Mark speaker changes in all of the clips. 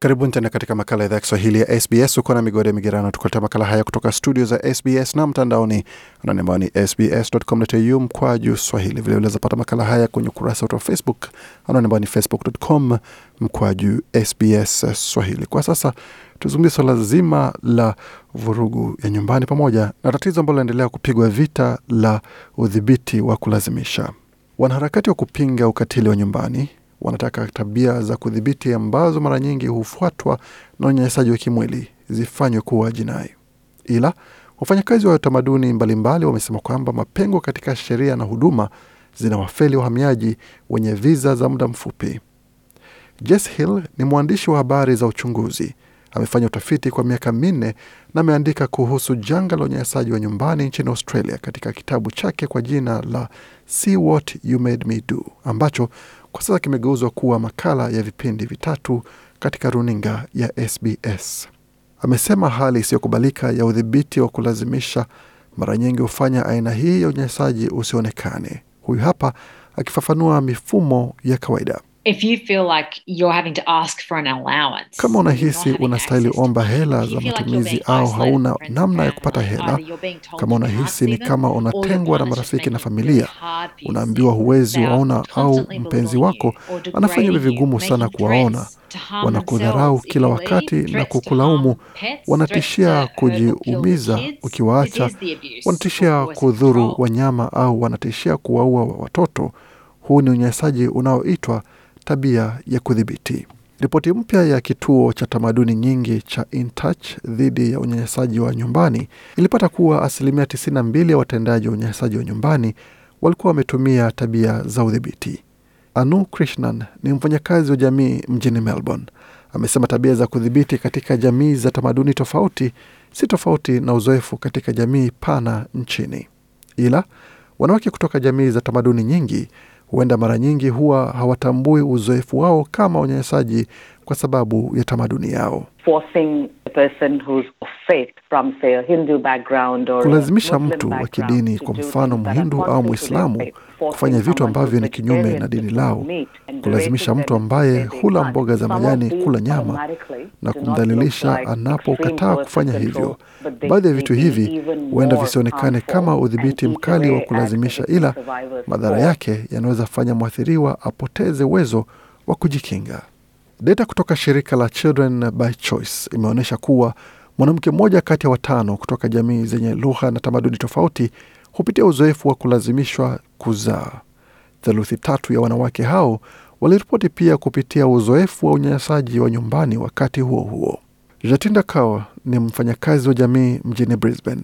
Speaker 1: Karibuni tena katika makala ya idhaa ya Kiswahili ya SBS. Uko na migode migerano, tukuletea makala haya kutoka studio za SBS na mtandaoni ambao ni sbs.com.au mkwaju swahili. Vilevile zapata makala haya kwenye ukurasa wetu wa Facebook ambao ni facebook.com mkwaju SBS swahili. Kwa sasa tuzungumzie swala zima la vurugu ya nyumbani pamoja na tatizo ambalo linaendelea kupigwa vita la udhibiti wa kulazimisha. Wanaharakati wa kupinga ukatili wa nyumbani wanataka tabia za kudhibiti ambazo mara nyingi hufuatwa na unyanyasaji wa kimwili zifanywe kuwa jinai. Ila wafanyakazi wa tamaduni mbalimbali wamesema kwamba mapengo katika sheria na huduma zinawafeli wahamiaji wenye viza za muda mfupi. Jess Hill ni mwandishi wa habari za uchunguzi. Amefanya utafiti kwa miaka minne na ameandika kuhusu janga la unyanyasaji wa nyumbani nchini Australia katika kitabu chake kwa jina la See What You Made Me Do ambacho kwa sasa kimegeuzwa kuwa makala ya vipindi vitatu katika runinga ya SBS. Amesema hali isiyokubalika ya udhibiti wa kulazimisha mara nyingi hufanya aina hii ya unyanyasaji usionekane. Huyu hapa akifafanua mifumo ya kawaida.
Speaker 2: If you feel like you're having to ask for an allowance,
Speaker 1: Kama unahisi unastahili omba hela za matumizi
Speaker 2: like
Speaker 1: au hauna namna ya kupata hela, kama unahisi ni kama unatengwa na marafiki na familia, unaambiwa huwezi waona au mpenzi wako. anafanya
Speaker 2: degrading
Speaker 1: vigumu sana kuwaona, wanakudharau kila wakati na kukulaumu, wanatishia kujiumiza ukiwaacha, wanatishia kudhuru wanyama au wanatishia kuwaua watoto. Huu ni unyanyasaji unaoitwa tabia ya kudhibiti. Ripoti mpya ya kituo cha tamaduni nyingi cha InTouch dhidi ya unyanyasaji wa nyumbani ilipata kuwa asilimia 92 ya watendaji wa unyanyasaji wa nyumbani walikuwa wametumia tabia za udhibiti. Anu Krishnan ni mfanyakazi wa jamii mjini Melbourne. Amesema tabia za kudhibiti katika jamii za tamaduni tofauti si tofauti na uzoefu katika jamii pana nchini, ila wanawake kutoka jamii za tamaduni nyingi huenda mara nyingi huwa hawatambui uzoefu wao kama unyanyasaji kwa sababu ya tamaduni yao. Kulazimisha mtu wa kidini, kwa mfano Mhindu au Mwislamu, kufanya vitu ambavyo ni kinyume na dini lao, kulazimisha mtu ambaye hula mboga za majani, kula nyama na kumdhalilisha anapokataa kufanya hivyo. Baadhi ya vitu hivi huenda visionekane kama udhibiti mkali wa kulazimisha, ila madhara yake yanaweza fanya mwathiriwa apoteze uwezo wa kujikinga. Data kutoka shirika la Children by Choice imeonyesha kuwa mwanamke mmoja kati ya watano kutoka jamii zenye lugha na tamaduni tofauti hupitia uzoefu wa kulazimishwa kuzaa. Theluthi tatu ya wanawake hao waliripoti pia kupitia uzoefu wa unyanyasaji wa nyumbani wakati huo huo. Jatinda Kaur ni mfanyakazi wa jamii mjini Brisbane.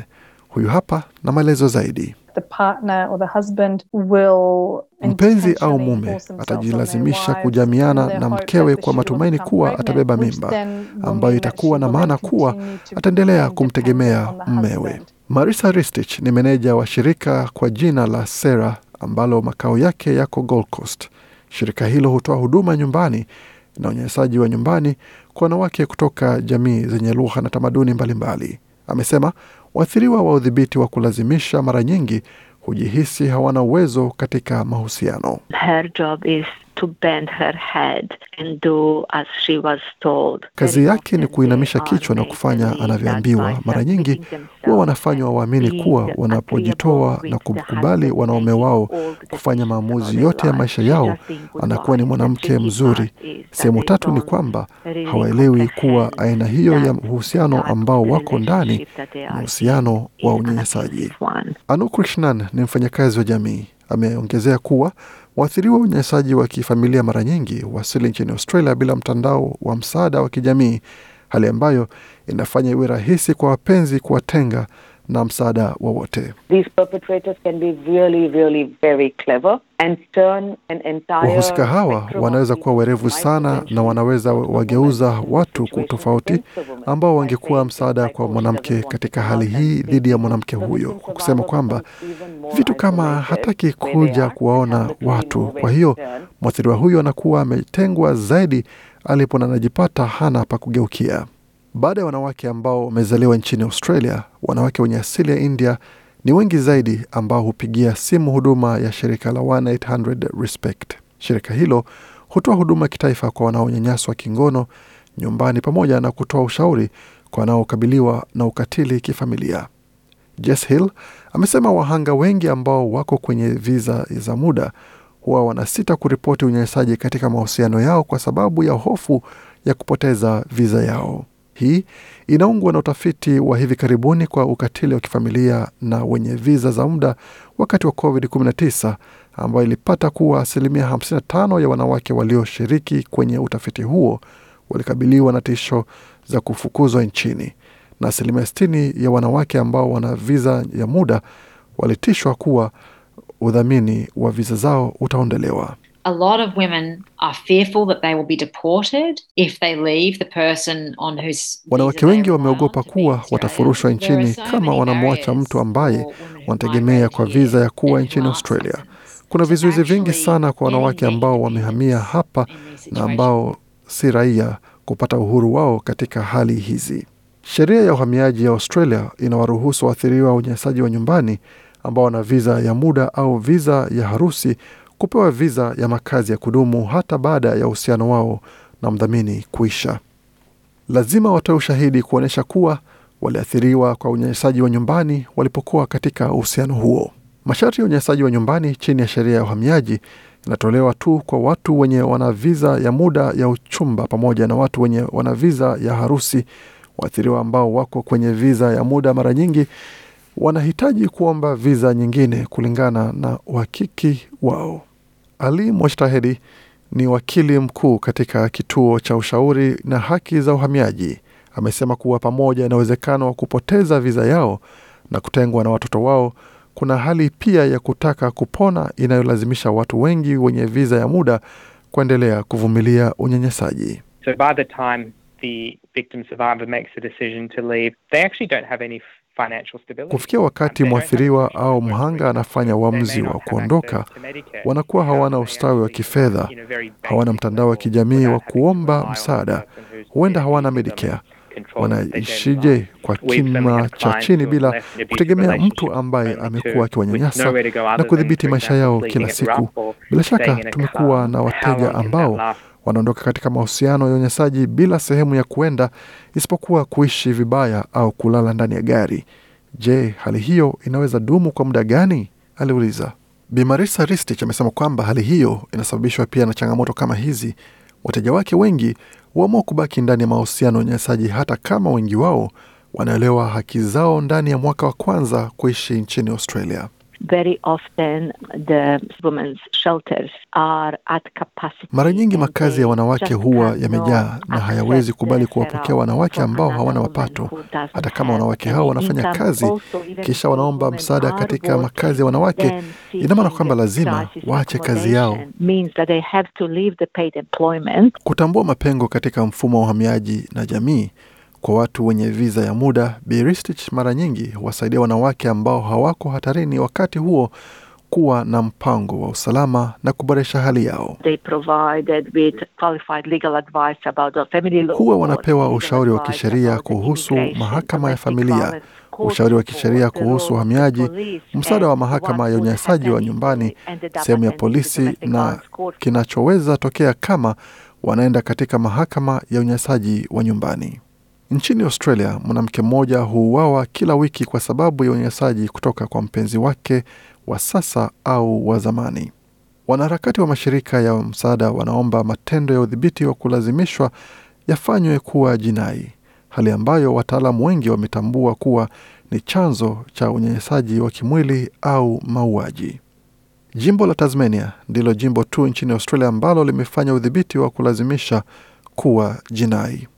Speaker 1: Huyu hapa na maelezo zaidi.
Speaker 3: The partner or the husband will
Speaker 1: Mpenzi au mume atajilazimisha kujamiana na mkewe kwa matumaini kuwa atabeba mimba, ambayo itakuwa na maana kuwa ataendelea kumtegemea mmewe. Marisa Ristich ni meneja wa shirika kwa jina la Sera ambalo makao yake yako Gold Coast. Shirika hilo hutoa huduma nyumbani na unyanyasaji wa nyumbani kwa wanawake kutoka jamii zenye lugha na tamaduni mbalimbali. Amesema waathiriwa wa udhibiti wa kulazimisha mara nyingi hujihisi hawana uwezo katika mahusiano.
Speaker 4: her job is to bend her head and do as she was told.
Speaker 1: Kazi yake ni kuinamisha kichwa na kufanya anavyoambiwa. Mara nyingi huwa wanafanywa waamini kuwa wanapojitoa na kumkubali wanaume wao kufanya maamuzi yote ya maisha yao, anakuwa ni mwanamke mzuri. Sehemu tatu ni kwamba hawaelewi kuwa aina hiyo ya uhusiano ambao wako ndani ni uhusiano wa unyanyasaji.
Speaker 4: abusive.
Speaker 1: Anu Krishnan ni mfanyakazi wa jamii. Ameongezea kuwa waathiriwa wa unyanyasaji wa kifamilia mara nyingi huwasili nchini Australia bila mtandao wa msaada wa kijamii, hali ambayo inafanya iwe rahisi kwa wapenzi kuwatenga na msaada wowote.
Speaker 5: These perpetrators can be really, really very clever and turn an entire
Speaker 1: Wahusika hawa wanaweza kuwa werevu sana na wanaweza wageuza watu
Speaker 5: situation
Speaker 1: tofauti ambao wangekuwa msaada kwa
Speaker 5: like, "Oh, she
Speaker 1: mwanamke katika hali hii dhidi ya mwanamke huyo, kwa kusema kwamba vitu kama hataki kuja kuwaona watu. Kwa hiyo mwathiriwa huyo anakuwa ametengwa zaidi alipo na anajipata hana pa kugeukia. Baada ya wanawake ambao wamezaliwa nchini Australia, wanawake wenye asili ya India ni wengi zaidi ambao hupigia simu huduma ya shirika la 1800 Respect. Shirika hilo hutoa huduma kitaifa kwa wanaonyanyaswa kingono nyumbani pamoja na kutoa ushauri kwa wanaokabiliwa na ukatili kifamilia. Jess Hill amesema wahanga wengi ambao wako kwenye viza za muda huwa wanasita kuripoti unyanyasaji katika mahusiano yao kwa sababu ya hofu ya kupoteza viza yao. Hii inaungwa na utafiti wa hivi karibuni kwa ukatili wa kifamilia na wenye viza za muda wakati wa COVID-19 ambayo ilipata kuwa asilimia 55 ya wanawake walioshiriki kwenye utafiti huo walikabiliwa na tisho za kufukuzwa nchini na asilimia 60 ya wanawake ambao wana viza ya muda walitishwa kuwa udhamini wa viza zao utaondolewa.
Speaker 2: A lot of women are fearful that they will be deported if they leave the person on whose
Speaker 1: Wanawake wengi wameogopa kuwa watafurushwa nchini kama wanamwacha mtu ambaye wanategemea kwa viza ya kuwa nchini Australia. Kuna vizuizi vingi sana kwa wanawake ambao wamehamia hapa na ambao si raia kupata uhuru wao katika hali hizi. Sheria ya uhamiaji ya Australia inawaruhusu waathiriwa wa unyanyasaji wa nyumbani ambao wana viza ya muda au viza ya harusi kupewa viza ya makazi ya kudumu hata baada ya uhusiano wao na mdhamini kuisha. Lazima watoe ushahidi kuonyesha kuwa waliathiriwa kwa unyanyasaji wa nyumbani walipokuwa katika uhusiano huo. Masharti ya unyanyasaji wa nyumbani chini ya sheria ya uhamiaji inatolewa tu kwa watu wenye wana viza ya muda ya uchumba pamoja na watu wenye wana viza ya harusi. Waathiriwa ambao wako kwenye viza ya muda mara nyingi wanahitaji kuomba viza nyingine kulingana na uhakiki wao. Ali Moshtahedi ni wakili mkuu katika kituo cha ushauri na haki za uhamiaji. Amesema kuwa pamoja na uwezekano wa kupoteza viza yao na kutengwa na watoto wao, kuna hali pia ya kutaka kupona inayolazimisha watu wengi wenye viza ya muda kuendelea kuvumilia unyanyasaji.
Speaker 6: So by the time the victim survivor makes a decision to leave, they actually don't have any.
Speaker 1: Kufikia wakati mwathiriwa au mhanga anafanya uamuzi wa kuondoka, wanakuwa hawana ustawi wa kifedha, hawana mtandao wa kijamii wa kuomba msaada, huenda hawana Medicare, wanaishije kwa kima cha chini bila kutegemea mtu ambaye amekuwa akiwanyanyasa na kudhibiti maisha yao kila siku. Bila shaka tumekuwa na wateja ambao? Wanaondoka katika mahusiano ya unyanyasaji bila sehemu ya kuenda isipokuwa kuishi vibaya au kulala ndani ya gari. Je, hali hiyo inaweza dumu kwa muda gani? aliuliza. Bi Marisa Ristich amesema kwamba hali hiyo inasababishwa pia na changamoto kama hizi. Wateja wake wengi huamua kubaki ndani ya mahusiano ya unyanyasaji hata kama wengi wao wanaelewa haki zao ndani ya mwaka wa kwanza kuishi nchini Australia.
Speaker 4: Very often the women's shelters are at capacity.
Speaker 1: Mara nyingi makazi ya wanawake huwa yamejaa na hayawezi kubali kuwapokea wanawake ambao hawana mapato. Hata kama wanawake hao wanafanya kazi kisha wanaomba msaada katika makazi ya wanawake, ina maana kwamba lazima waache kazi yao.
Speaker 4: accommodation means that they have to leave the paid employment
Speaker 1: Kutambua mapengo katika mfumo wa uhamiaji na jamii kwa watu wenye viza ya muda, Biristich mara nyingi huwasaidia wanawake ambao hawako hatarini wakati huo kuwa na mpango wa usalama na kuboresha hali yao.
Speaker 4: they provided with qualified legal advice about the family law
Speaker 1: Huwa wanapewa ushauri wa kisheria kuhusu mahakama ya familia, ushauri wa kisheria kuhusu uhamiaji, msaada wa mahakama ya unyanyasaji wa nyumbani, sehemu ya polisi na kinachoweza tokea kama wanaenda katika mahakama ya unyanyasaji wa nyumbani. Nchini Australia, mwanamke mmoja huuawa kila wiki kwa sababu ya unyanyasaji kutoka kwa mpenzi wake wa sasa au wa zamani. Wanaharakati wa mashirika ya msaada wanaomba matendo ya udhibiti wa kulazimishwa yafanywe kuwa jinai, hali ambayo wataalamu wengi wametambua kuwa ni chanzo cha unyanyasaji wa kimwili au mauaji. Jimbo la Tasmania ndilo jimbo tu nchini Australia ambalo limefanya udhibiti wa kulazimisha kuwa jinai.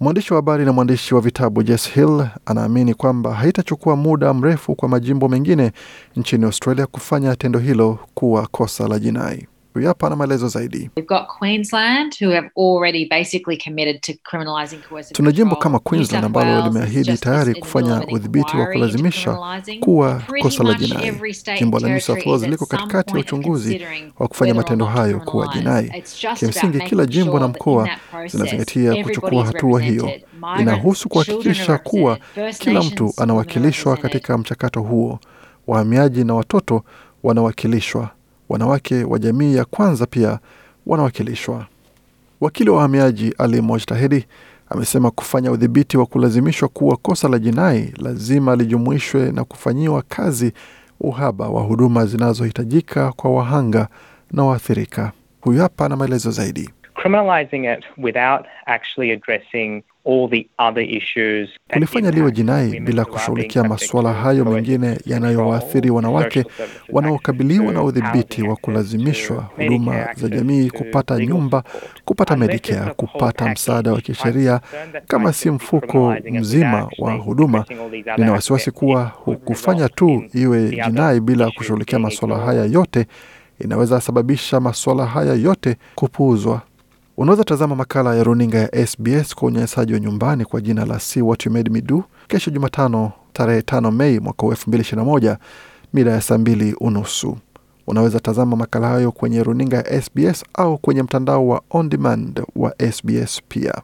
Speaker 1: Mwandishi wa habari na mwandishi wa vitabu Jess Hill anaamini kwamba haitachukua muda mrefu kwa majimbo mengine nchini Australia kufanya tendo hilo kuwa kosa la jinai. Huyu hapa na maelezo zaidi.
Speaker 2: We've got Queensland who have already basically committed to criminalising coercive
Speaker 1: Tuna jimbo kama Queensland ambalo limeahidi tayari kufanya udhibiti wa kulazimisha kuwa kosa la jinai. Jimbo la New South Wales liko katikati ya uchunguzi wa kufanya matendo hayo kuwa jinai. Kimsingi, kila jimbo na mkoa zinazingatia kuchukua hatua hiyo. Inahusu kuhakikisha kuwa kila mtu anawakilishwa katika mchakato huo. Wahamiaji na watoto wanawakilishwa. Wanawake wa jamii ya kwanza pia wanawakilishwa. Wakili wa wahamiaji Ali Mojtahedi amesema kufanya udhibiti wa kulazimishwa kuwa kosa la jinai lazima lijumuishwe na kufanyiwa kazi uhaba wa huduma zinazohitajika kwa wahanga na waathirika. Huyu hapa na maelezo zaidi.
Speaker 6: Criminalising it without actually addressing all the other issues
Speaker 1: Kulifanya liwe jinai bila kushughulikia masuala hayo mengine yanayowaathiri wanawake wanaokabiliwa na udhibiti wa kulazimishwa, huduma za jamii, kupata nyumba, kupata Medicare, kupata msaada wa kisheria, kama si mfuko mzima wa huduma. Nina wasiwasi kuwa
Speaker 6: hukufanya
Speaker 1: kufanya tu iwe jinai bila kushughulikia masuala haya yote, inaweza sababisha masuala haya yote kupuuzwa. Unaweza tazama makala ya runinga ya SBS kwa unyanyasaji wa nyumbani kwa jina la See What You Made Me Do kesho Jumatano tarehe 5 Mei mwaka wa 2021 mida ya saa mbili unusu. Unaweza tazama makala hayo kwenye runinga ya SBS au kwenye mtandao wa on demand wa SBS pia.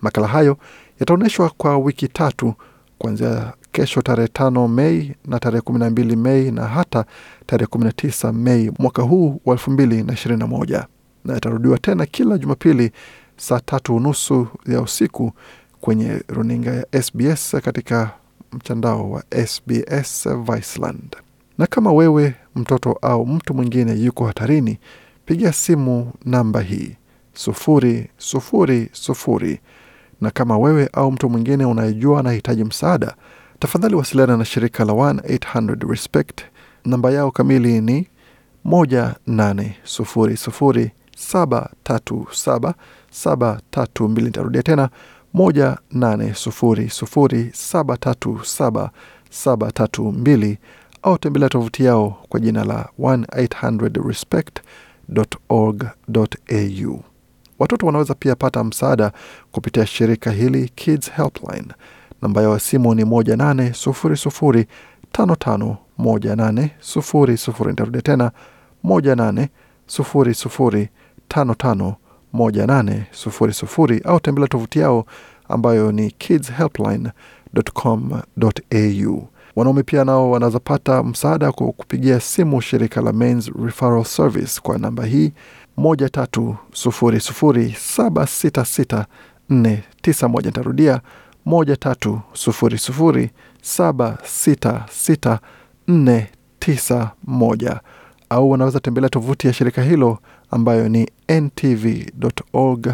Speaker 1: Makala hayo yataonyeshwa kwa wiki tatu kuanzia kesho tarehe 5 Mei na tarehe kumi na mbili Mei na hata tarehe kumi na tisa Mei mwaka huu wa elfu mbili na yatarudiwa tena kila Jumapili saa tatu unusu ya usiku kwenye runinga ya SBS katika mtandao wa SBS Viceland. Na kama wewe, mtoto au mtu mwingine yuko hatarini, piga simu namba hii sufuri sufuri sufuri na kama wewe au mtu mwingine unayejua anahitaji msaada, tafadhali wasiliana na shirika la 1800 Respect. Namba yao kamili ni 18007377332. Nitarudia tena 18007377332 au tembelea tovuti yao kwa jina la 1800respect.org.au. Watoto wanaweza pia pata msaada kupitia shirika hili Kids Helpline. Namba ya simu ni 1800551800. Nitarudia tena 1800551800 au tembelea tovuti yao ambayo ni kidshelpline.com.au. Wanaume pia nao wanaweza pata msaada kwa kupigia simu shirika la Men's Referral Service kwa namba hii moja tatu sufuri sufuri saba sita sita nne tisa moja. Nitarudia moja tatu sufuri sufuri saba sita sita nne tisa moja, au wanaweza tembelea tovuti ya shirika hilo ambayo ni ntv.org.au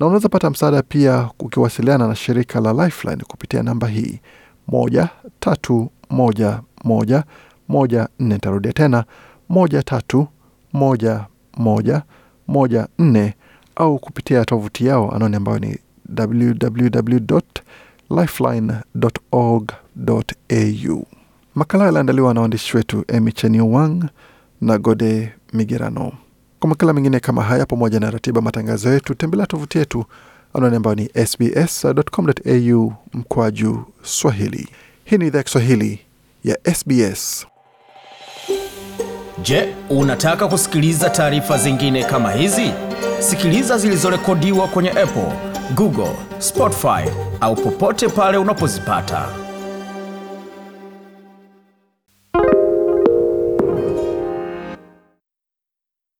Speaker 1: na unaweza pata msaada pia ukiwasiliana na shirika la Lifeline kupitia namba hii moja tatu moja moja tena moja tatu moja moja moja nne, au kupitia tovuti yao anwani ambayo ni www.lifeline.org.au. Makala yaliandaliwa na waandishi wetu Emy na Gode Migerano. Kwa makala mengine kama haya pamoja na ratiba matangazo yetu, tembelea tovuti yetu anwani ambayo ni sbs.com.au mkwaju Swahili. Hii ni idhaa ya Kiswahili ya SBS.
Speaker 7: Je, unataka kusikiliza taarifa zingine kama hizi? Sikiliza zilizorekodiwa kwenye Apple, Google, Spotify au popote pale unapozipata.